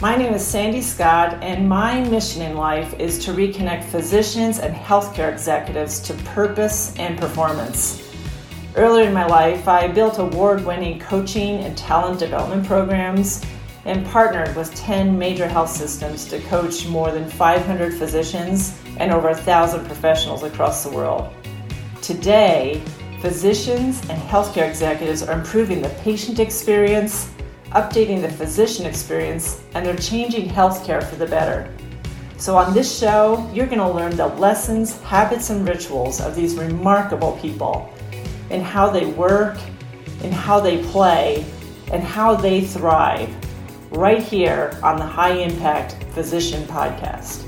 My name is Sandy Scott, and my mission in life is to reconnect physicians and healthcare executives to purpose and performance. Earlier in my life, I built award winning coaching and talent development programs and partnered with 10 major health systems to coach more than 500 physicians and over 1,000 professionals across the world. Today, physicians and healthcare executives are improving the patient experience updating the physician experience, and they're changing healthcare for the better. So, on this show, you're going to learn the lessons, habits, and rituals of these remarkable people and how they work, and how they play, and how they thrive right here on the High Impact Physician Podcast.